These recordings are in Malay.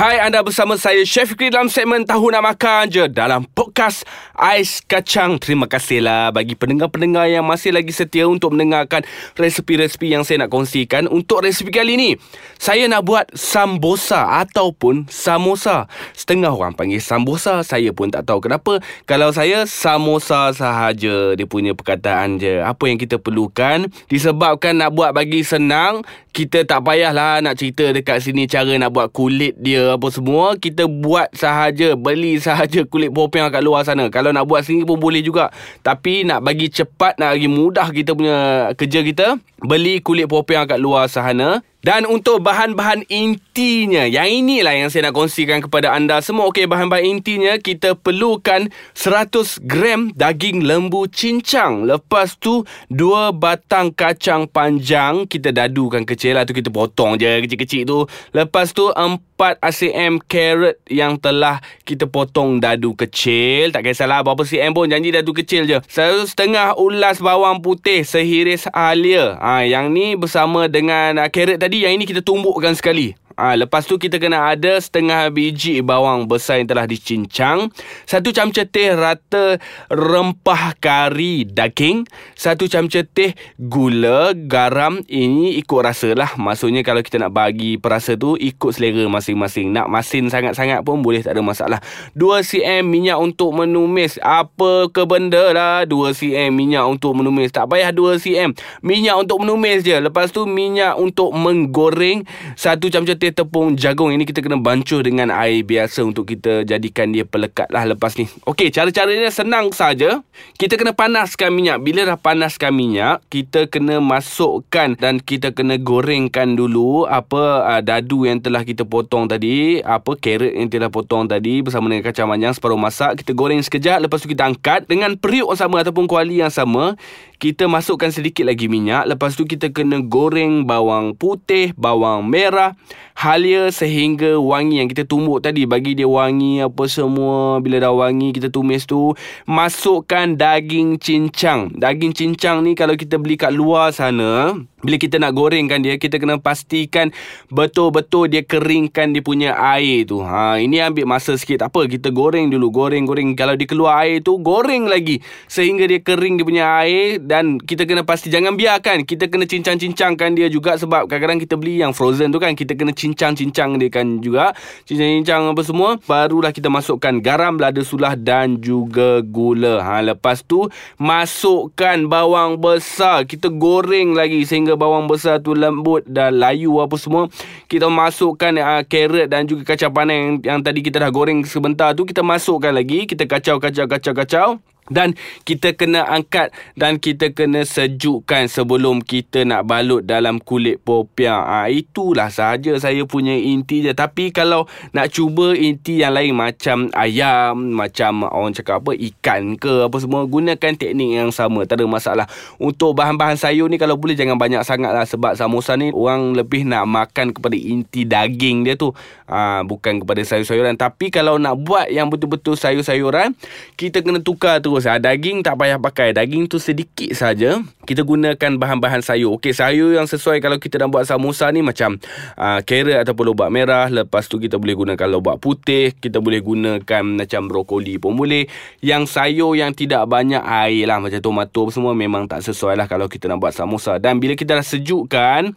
Hai, anda bersama saya Chef Fikri dalam segmen Tahu Nak Makan je dalam podcast Ais Kacang. Terima kasihlah bagi pendengar-pendengar yang masih lagi setia untuk mendengarkan resepi-resepi yang saya nak kongsikan. Untuk resepi kali ini, saya nak buat sambosa ataupun samosa. Setengah orang panggil sambosa, saya pun tak tahu kenapa. Kalau saya, samosa sahaja dia punya perkataan je. Apa yang kita perlukan, disebabkan nak buat bagi senang, kita tak payahlah nak cerita dekat sini cara nak buat kulit dia apa semua kita buat sahaja beli sahaja kulit popiah kat luar sana. Kalau nak buat sini pun boleh juga. Tapi nak bagi cepat nak bagi mudah kita punya kerja kita beli kulit popiah kat luar sana dan untuk bahan-bahan intinya, yang inilah yang saya nak kongsikan kepada anda semua. Okey, bahan-bahan intinya kita perlukan 100 gram daging lembu cincang. Lepas tu, dua batang kacang panjang kita dadukan kecil lah tu kita potong je kecil-kecil tu. Lepas tu, 4 ACM carrot yang telah kita potong dadu kecil. Tak kisahlah berapa cm pun, janji dadu kecil je. Satu setengah ulas bawang putih sehiris halia. Ha, yang ni bersama dengan uh, carrot tadi tadi yang ini kita tumbukkan sekali. Ha, lepas tu kita kena ada setengah biji bawang besar yang telah dicincang. Satu camca teh rata rempah kari daging. Satu camca teh gula, garam. Ini ikut rasa lah. Maksudnya kalau kita nak bagi perasa tu ikut selera masing-masing. Nak masin sangat-sangat pun boleh tak ada masalah. 2 cm minyak untuk menumis. Apa ke benda lah 2 cm minyak untuk menumis. Tak payah 2 cm. Minyak untuk menumis je. Lepas tu minyak untuk menggoreng. Satu camca teh tepung jagung ini kita kena bancuh dengan air biasa untuk kita jadikan dia pelekat lah lepas ni. Okey, cara-caranya senang saja. Kita kena panaskan minyak. Bila dah panaskan minyak, kita kena masukkan dan kita kena gorengkan dulu apa uh, dadu yang telah kita potong tadi, apa carrot yang telah potong tadi bersama dengan kacang panjang separuh masak. Kita goreng sekejap, lepas tu kita angkat dengan periuk yang sama ataupun kuali yang sama. Kita masukkan sedikit lagi minyak. Lepas tu kita kena goreng bawang putih, bawang merah, halia sehingga wangi yang kita tumbuk tadi. Bagi dia wangi apa semua bila dah wangi kita tumis tu masukkan daging cincang. Daging cincang ni kalau kita beli kat luar sana bila kita nak gorengkan dia kita kena pastikan betul-betul dia keringkan dia punya air tu. Ha ini ambil masa sikit. Tak apa kita goreng dulu. Goreng-goreng kalau dia keluar air tu goreng lagi. Sehingga dia kering dia punya air dan kita kena pasti jangan biarkan. Kita kena cincang-cincangkan dia juga sebab kadang-kadang kita beli yang frozen tu kan. Kita kena cincang-cincang dia kan juga. Cincang-cincang apa semua barulah kita masukkan garam lada sulah dan juga gula. Ha lepas tu masukkan bawang besar. Kita goreng lagi sehingga bawang besar tu lembut dan layu apa semua kita masukkan uh, carrot dan juga kacang panah yang, yang tadi kita dah goreng sebentar tu kita masukkan lagi kita kacau-kacau-kacau-kacau dan kita kena angkat dan kita kena sejukkan sebelum kita nak balut dalam kulit popiah. Ha, itulah sahaja saya punya inti je. Tapi kalau nak cuba inti yang lain macam ayam, macam orang cakap apa, ikan ke apa semua, gunakan teknik yang sama. Tak ada masalah. Untuk bahan-bahan sayur ni kalau boleh jangan banyak sangat lah. Sebab samosa ni orang lebih nak makan kepada inti daging dia tu. Ha, bukan kepada sayur-sayuran. Tapi kalau nak buat yang betul-betul sayur-sayuran, kita kena tukar terus bagus. Ha, daging tak payah pakai. Daging tu sedikit saja. Kita gunakan bahan-bahan sayur. Okey, sayur yang sesuai kalau kita nak buat samosa ni macam uh, carrot ataupun lobak merah. Lepas tu kita boleh gunakan lobak putih. Kita boleh gunakan macam brokoli pun boleh. Yang sayur yang tidak banyak air lah. Macam tomato semua memang tak sesuai lah kalau kita nak buat samosa. Dan bila kita dah sejukkan,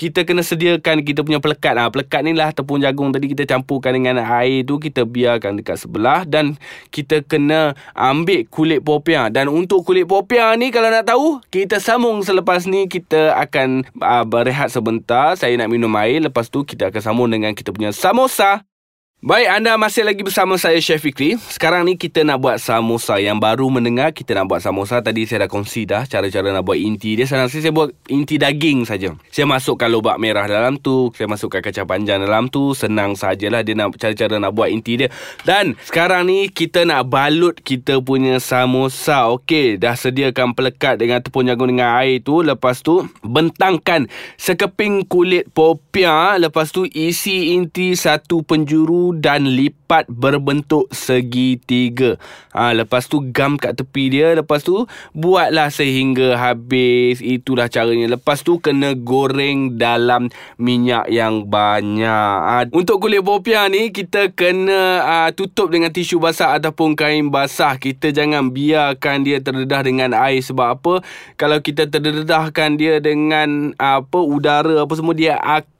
kita kena sediakan kita punya pelekat. Ha, pelekat ni lah tepung jagung tadi kita campurkan dengan air tu. Kita biarkan dekat sebelah. Dan kita kena ambil kulit popiah. Dan untuk kulit popiah ni kalau nak tahu, kita sambung selepas ni. Kita akan uh, berehat sebentar. Saya nak minum air. Lepas tu kita akan sambung dengan kita punya samosa. Baik, anda masih lagi bersama saya Chef Fikri. Sekarang ni kita nak buat samosa yang baru mendengar. Kita nak buat samosa. Tadi saya dah kongsi dah cara-cara nak buat inti dia. Sekarang saya buat inti daging saja. Saya masukkan lobak merah dalam tu. Saya masukkan kacang panjang dalam tu. Senang sajalah dia nak cara-cara nak buat inti dia. Dan sekarang ni kita nak balut kita punya samosa. Okey, dah sediakan pelekat dengan tepung jagung dengan air tu. Lepas tu bentangkan sekeping kulit popiah. Lepas tu isi inti satu penjuru dan lipat berbentuk segitiga. Ha, lepas tu gam kat tepi dia. Lepas tu buatlah sehingga habis. Itulah caranya. Lepas tu kena goreng dalam minyak yang banyak. Ha, untuk kulit popiah ni kita kena ha, tutup dengan tisu basah ataupun kain basah. Kita jangan biarkan dia terdedah dengan air. Sebab apa? Kalau kita terdedahkan dia dengan apa udara apa semua dia akan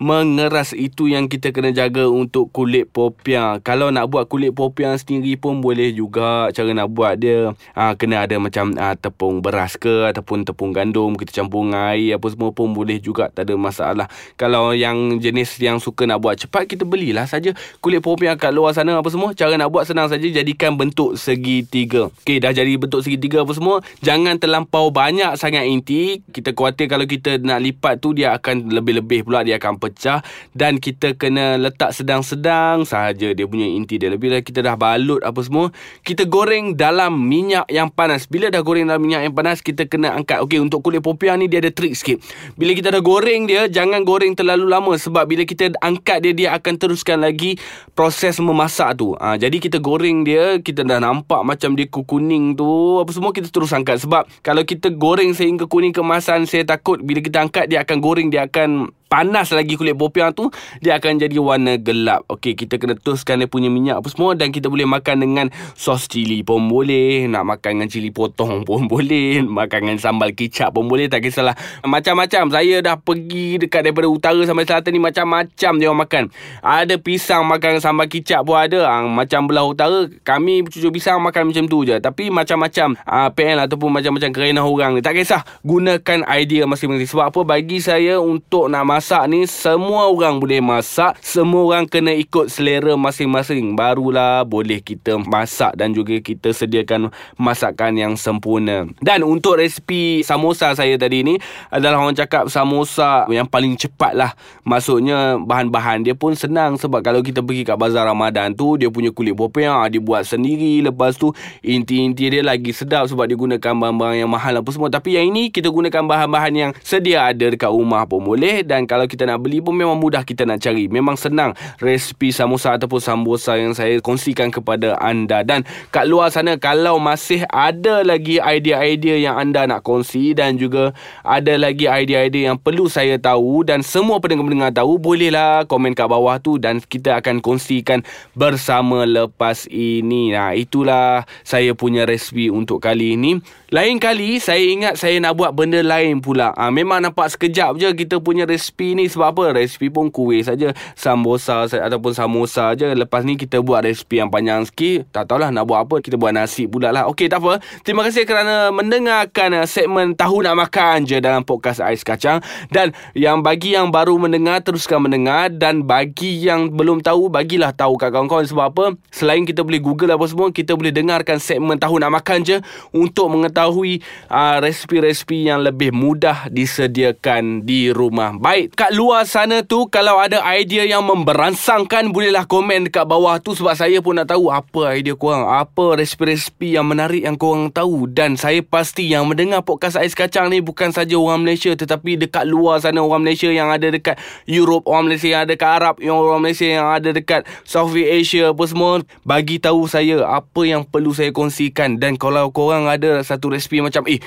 mengeras itu yang kita kena jaga untuk kulit popiah. Kalau nak buat kulit popiah sendiri pun boleh juga cara nak buat dia. Ha, kena ada macam ha, tepung beras ke ataupun tepung gandum kita campur air apa semua pun boleh juga tak ada masalah. Kalau yang jenis yang suka nak buat cepat kita belilah saja kulit popiah kat luar sana apa semua. Cara nak buat senang saja jadikan bentuk segitiga. Okey dah jadi bentuk segitiga apa semua. Jangan terlampau banyak sangat inti. Kita khawatir kalau kita nak lipat tu dia akan lebih-lebih pula dia akan pecah dan kita kena letak sedang-sedang sahaja dia punya inti dia. Lebih kita dah balut apa semua kita goreng dalam minyak yang panas. Bila dah goreng dalam minyak yang panas kita kena angkat. Okey untuk kulit popiah ni dia ada trik sikit. Bila kita dah goreng dia jangan goreng terlalu lama sebab bila kita angkat dia dia akan teruskan lagi proses memasak tu. Ha, jadi kita goreng dia kita dah nampak macam dia kuning tu apa semua kita terus angkat. Sebab kalau kita goreng sehingga kuning kemasan saya takut bila kita angkat dia akan goreng dia akan panas lagi kulit popiah tu dia akan jadi warna gelap. Okey kita kena teruskan dia punya minyak apa semua dan kita boleh makan dengan sos cili pun boleh nak makan dengan cili potong pun boleh makan dengan sambal kicap pun boleh tak kisahlah. Macam-macam saya dah pergi dekat daripada utara sampai selatan ni macam-macam dia orang makan. Ada pisang makan sambal kicap pun ada. Ha, macam belah utara kami cucuk pisang makan macam tu je. Tapi macam-macam ha, PL ataupun macam-macam kerana orang ni. Tak kisah gunakan idea masing-masing. Sebab apa? Bagi saya untuk nak masak masak ni semua orang boleh masak semua orang kena ikut selera masing-masing. Barulah boleh kita masak dan juga kita sediakan masakan yang sempurna. Dan untuk resipi samosa saya tadi ni adalah orang cakap samosa yang paling cepat lah maksudnya bahan-bahan dia pun senang sebab kalau kita pergi kat bazar Ramadan tu dia punya kulit popiah dia buat sendiri. Lepas tu inti-inti dia lagi sedap sebab dia gunakan bahan-bahan yang mahal apa semua. Tapi yang ini kita gunakan bahan-bahan yang sedia ada dekat rumah pun boleh dan kalau kita nak beli pun memang mudah kita nak cari. Memang senang resipi samosa ataupun sambosa yang saya kongsikan kepada anda. Dan kat luar sana kalau masih ada lagi idea-idea yang anda nak kongsi dan juga ada lagi idea-idea yang perlu saya tahu dan semua pendengar-pendengar tahu, bolehlah komen kat bawah tu dan kita akan kongsikan bersama lepas ini. Nah, itulah saya punya resipi untuk kali ini. Lain kali saya ingat saya nak buat benda lain pula. Ha, memang nampak sekejap je kita punya resipi ni sebab apa? Resipi pun kuih saja, sambosa ataupun samosa je. Lepas ni kita buat resipi yang panjang sikit. Tak tahulah nak buat apa. Kita buat nasi pula lah. Okey, tak apa. Terima kasih kerana mendengarkan uh, segmen Tahu Nak Makan je dalam podcast Ais Kacang. Dan yang bagi yang baru mendengar, teruskan mendengar. Dan bagi yang belum tahu, bagilah tahu kat kawan-kawan. Sebab apa? Selain kita boleh google apa semua, kita boleh dengarkan segmen Tahu Nak Makan je untuk mengetahui uh, resipi-resipi yang lebih mudah disediakan di rumah. Baik, kat luar sana tu kalau ada idea yang memberansangkan bolehlah komen dekat bawah tu sebab saya pun nak tahu apa idea korang, apa resipi-resipi yang menarik yang korang tahu. Dan saya pasti yang mendengar podcast Ais Kacang ni bukan saja orang Malaysia tetapi dekat luar sana orang Malaysia yang ada dekat Europe, orang Malaysia yang ada dekat Arab, yang orang Malaysia yang ada dekat Southeast Asia apa semua. Bagi tahu saya apa yang perlu saya kongsikan. Dan kalau korang ada satu resipi macam eh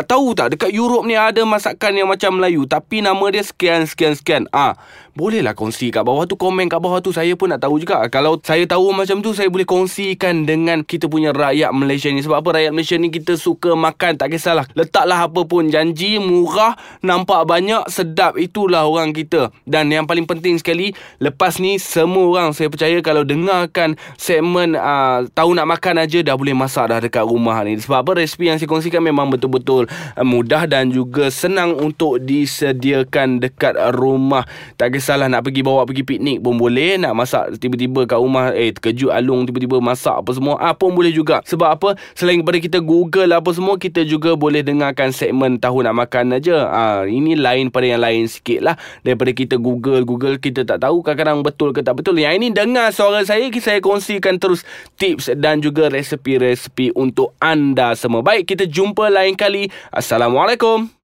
Tahu tak dekat Europe ni ada masakan yang macam Melayu tapi nama dia sekian sekian sekian. Ah, bolehlah kongsi kat bawah tu komen kat bawah tu saya pun nak tahu juga. Kalau saya tahu macam tu saya boleh kongsikan dengan kita punya rakyat Malaysia ni sebab apa rakyat Malaysia ni kita suka makan tak kisahlah. Letaklah apa pun janji murah, nampak banyak, sedap itulah orang kita. Dan yang paling penting sekali lepas ni semua orang saya percaya kalau dengarkan segmen uh, tahu nak makan aja dah boleh masak dah dekat rumah ni. Sebab apa resipi yang saya kongsikan memang betul-betul betul uh, mudah dan juga senang untuk disediakan dekat rumah. Tak kisahlah nak pergi bawa pergi piknik pun boleh, nak masak tiba-tiba kat rumah eh terkejut alung tiba-tiba masak apa semua ah pun boleh juga. Sebab apa? Selain daripada kita Google apa semua, kita juga boleh dengarkan segmen tahu nak makan aja. Ah ini lain pada yang lain sikit lah daripada kita Google Google kita tak tahu kadang-kadang betul ke tak betul. Yang ini dengar suara saya saya kongsikan terus tips dan juga resepi-resepi untuk anda semua. Baik, kita jumpa lain kali. Assalamualaikum.